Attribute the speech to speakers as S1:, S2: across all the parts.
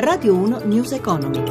S1: Radio 1 News Economy.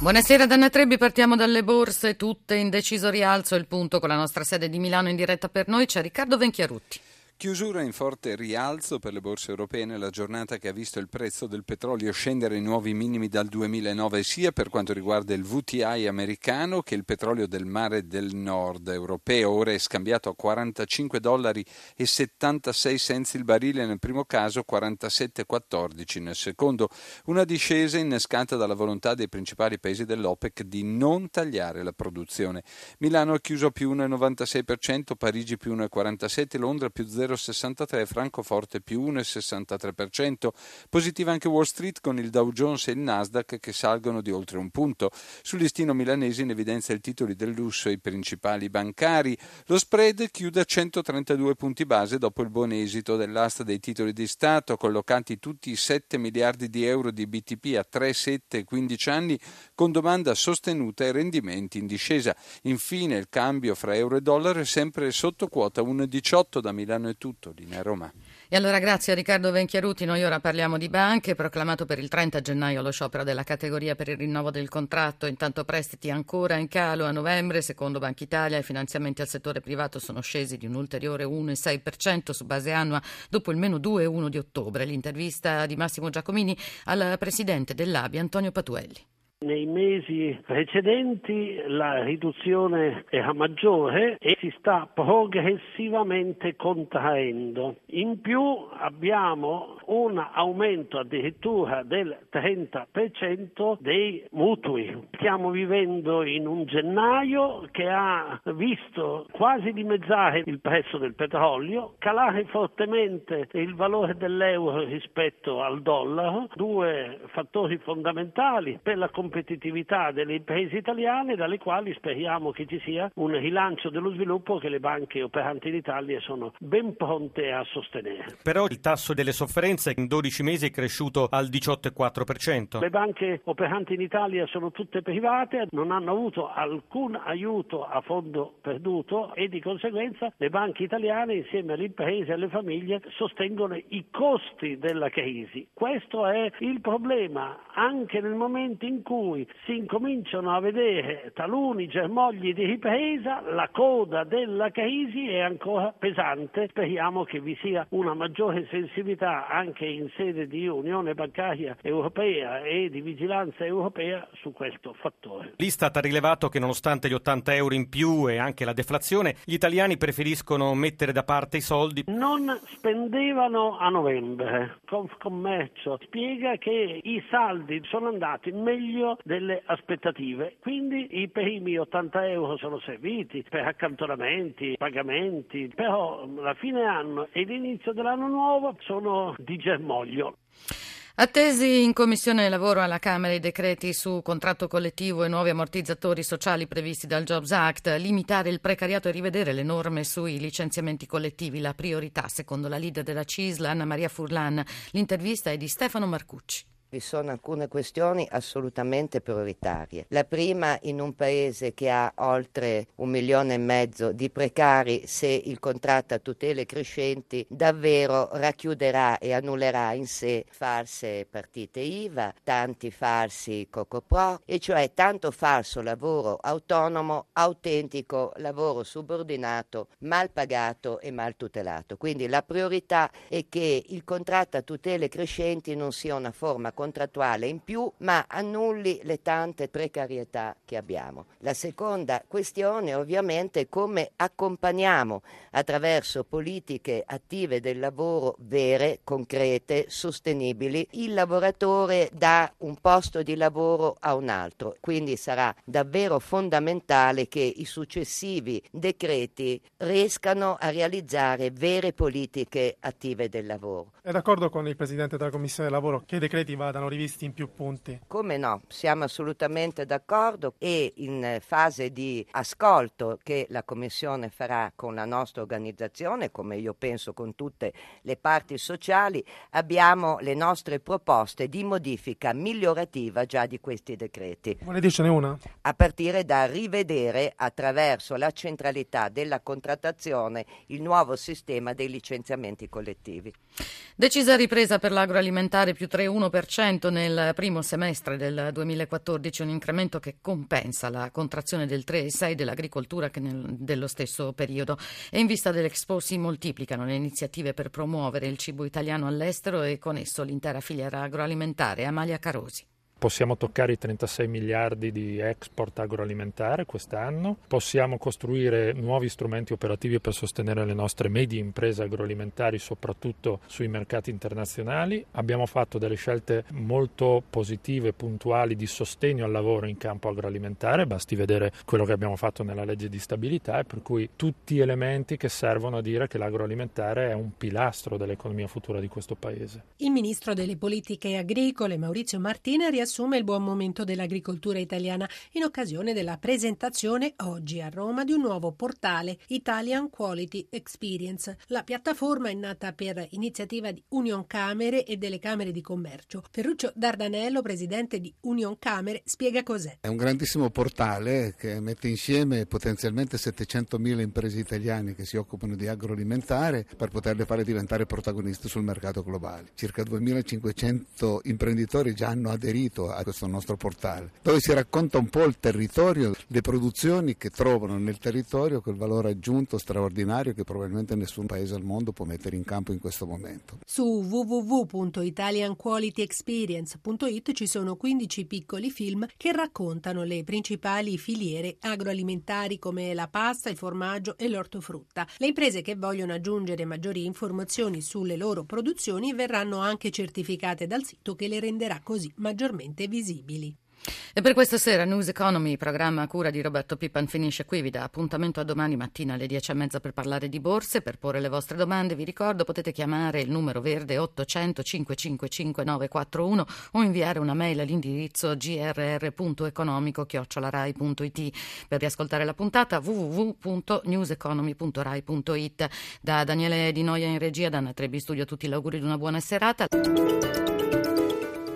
S2: Buonasera Danna Trebbi, partiamo dalle borse, tutte in deciso rialzo, il punto con la nostra sede di Milano in diretta per noi, c'è Riccardo Venchiarutti.
S3: Chiusura in forte rialzo per le borse europee nella giornata che ha visto il prezzo del petrolio scendere ai nuovi minimi dal 2009 sia per quanto riguarda il VTI americano che il petrolio del mare del nord europeo. Ora è scambiato a 45 dollari e 76 centi il barile nel primo caso, 47,14 nel secondo. Una discesa innescata dalla volontà dei principali paesi dell'OPEC di non tagliare la produzione. Milano ha chiuso più 1,96%, Parigi più 1,47%, Londra più 0,5%. 0,63, Francoforte più 1,63%. Positiva anche Wall Street con il Dow Jones e il Nasdaq che salgono di oltre un punto. Sul listino milanese in evidenza i titoli del lusso e i principali bancari. Lo spread chiude a 132 punti base dopo il buon esito dell'asta dei titoli di Stato, collocati tutti i 7 miliardi di euro di BTP a 3, 7 e 15 anni con domanda sostenuta e rendimenti in discesa. Infine il cambio fra euro e dollaro è sempre sotto quota 1,18 da Milano e tutto, linea Roma.
S2: E allora grazie a Riccardo Venchiaruti, noi ora parliamo di banche, proclamato per il 30 gennaio lo sciopero della categoria per il rinnovo del contratto, intanto prestiti ancora in calo a novembre, secondo Banca Italia i finanziamenti al settore privato sono scesi di un ulteriore 1,6% su base annua dopo il meno 2,1 di ottobre. L'intervista di Massimo Giacomini al presidente dell'ABI Antonio Patuelli.
S4: Nei mesi precedenti la riduzione era maggiore e si sta progressivamente contraendo. In più abbiamo un aumento addirittura del 30% dei mutui. Stiamo vivendo in un gennaio che ha visto quasi dimezzare il prezzo del petrolio, calare fortemente il valore dell'euro rispetto al dollaro, due fattori fondamentali per la competitività competitività delle imprese italiane dalle quali speriamo che ci sia un rilancio dello sviluppo che le banche operanti in Italia sono ben pronte a sostenere.
S5: Però il tasso delle sofferenze in 12 mesi è cresciuto al 18,4%.
S4: Le banche operanti in Italia sono tutte private, non hanno avuto alcun aiuto a fondo perduto e di conseguenza le banche italiane insieme alle imprese e alle famiglie sostengono i costi della crisi. Questo è il problema anche nel momento in cui cui si incominciano a vedere taluni germogli di ripresa, la coda della crisi è ancora pesante. Speriamo che vi sia una maggiore sensibilità anche in sede di Unione Bancaria Europea e di vigilanza europea su questo fattore.
S5: L'Istat ha rilevato che nonostante gli 80 euro in più e anche la deflazione, gli italiani preferiscono mettere da parte i soldi.
S4: Non spendevano a novembre. Confcommercio spiega che i saldi sono andati meglio delle aspettative. Quindi i primi 80 euro sono serviti per accantonamenti, pagamenti, però la fine anno e l'inizio dell'anno nuovo sono di germoglio.
S2: Attesi in Commissione Lavoro alla Camera i decreti su contratto collettivo e nuovi ammortizzatori sociali previsti dal Jobs Act, limitare il precariato e rivedere le norme sui licenziamenti collettivi, la priorità secondo la leader della CISL Anna Maria Furlan. L'intervista è di Stefano Marcucci
S6: vi sono alcune questioni assolutamente prioritarie. La prima in un paese che ha oltre un milione e mezzo di precari, se il contratto a tutele crescenti davvero racchiuderà e annullerà in sé false partite IVA, tanti falsi COCOPRO, e cioè tanto falso lavoro autonomo, autentico lavoro subordinato, mal pagato e mal tutelato. Quindi la priorità è che il contratto a tutele crescenti non sia una forma contrattuale in più, ma annulli le tante precarietà che abbiamo. La seconda questione ovviamente è come accompagniamo attraverso politiche attive del lavoro vere, concrete, sostenibili, il lavoratore da un posto di lavoro a un altro. Quindi sarà davvero fondamentale che i successivi decreti riescano a realizzare vere politiche attive del lavoro.
S7: È d'accordo con il Presidente della Commissione Lavoro che i decreti vadano vadano rivisti in più punti.
S6: Come no, siamo assolutamente d'accordo e in fase di ascolto che la Commissione farà con la nostra organizzazione, come io penso con tutte le parti sociali, abbiamo le nostre proposte di modifica migliorativa già di questi decreti.
S7: Vuole dircene una?
S6: A partire da rivedere attraverso la centralità della contrattazione il nuovo sistema dei licenziamenti collettivi.
S2: Decisa ripresa per l'agroalimentare più 3,1% nel primo semestre del 2014, un incremento che compensa la contrazione del 3,6% dell'agricoltura che nel, dello stesso periodo. E in vista dell'Expo si moltiplicano le iniziative per promuovere il cibo italiano all'estero e con esso l'intera filiera agroalimentare. Amalia Carosi.
S8: Possiamo toccare i 36 miliardi di export agroalimentare quest'anno, possiamo costruire nuovi strumenti operativi per sostenere le nostre medie imprese agroalimentari, soprattutto sui mercati internazionali. Abbiamo fatto delle scelte molto positive, puntuali di sostegno al lavoro in campo agroalimentare, basti vedere quello che abbiamo fatto nella legge di stabilità e per cui tutti elementi che servono a dire che l'agroalimentare è un pilastro dell'economia futura di questo Paese.
S9: Il ministro delle politiche agricole Maurizio Martina riassume il buon momento dell'agricoltura italiana in occasione della presentazione oggi a Roma di un nuovo portale Italian Quality Experience. La piattaforma è nata per iniziativa di Union Camere e delle Camere di Commercio. Ferruccio Dardanello, presidente di Union Camere, spiega cos'è.
S10: È un grandissimo portale che mette insieme potenzialmente 700.000 imprese italiane che si occupano di agroalimentare per poterle fare diventare protagoniste sul mercato globale. Circa 2.500 imprenditori già hanno aderito a questo nostro portale, dove si racconta un po' il territorio, le produzioni che trovano nel territorio quel valore aggiunto straordinario che probabilmente nessun paese al mondo può mettere in campo in questo momento.
S9: Su www.italianqualityexperience.it ci sono 15 piccoli film che raccontano le principali filiere agroalimentari come la pasta, il formaggio e l'ortofrutta. Le imprese che vogliono aggiungere maggiori informazioni sulle loro produzioni verranno anche certificate dal sito che le renderà così maggiormente maggiormente visibili.
S2: E per questa sera News Economy, programma a cura di Roberto Pippan, finisce qui. Vi dà appuntamento a domani mattina alle 10 e mezza per parlare di borse. Per porre le vostre domande, vi ricordo, potete chiamare il numero verde 800 555 941 o inviare una mail all'indirizzo grr.economico-rai.it. Per riascoltare la puntata www.newseconomy.rai.it. Da Daniele Di Noia in regia, da Anna Studio, tutti l'augurio di una buona serata.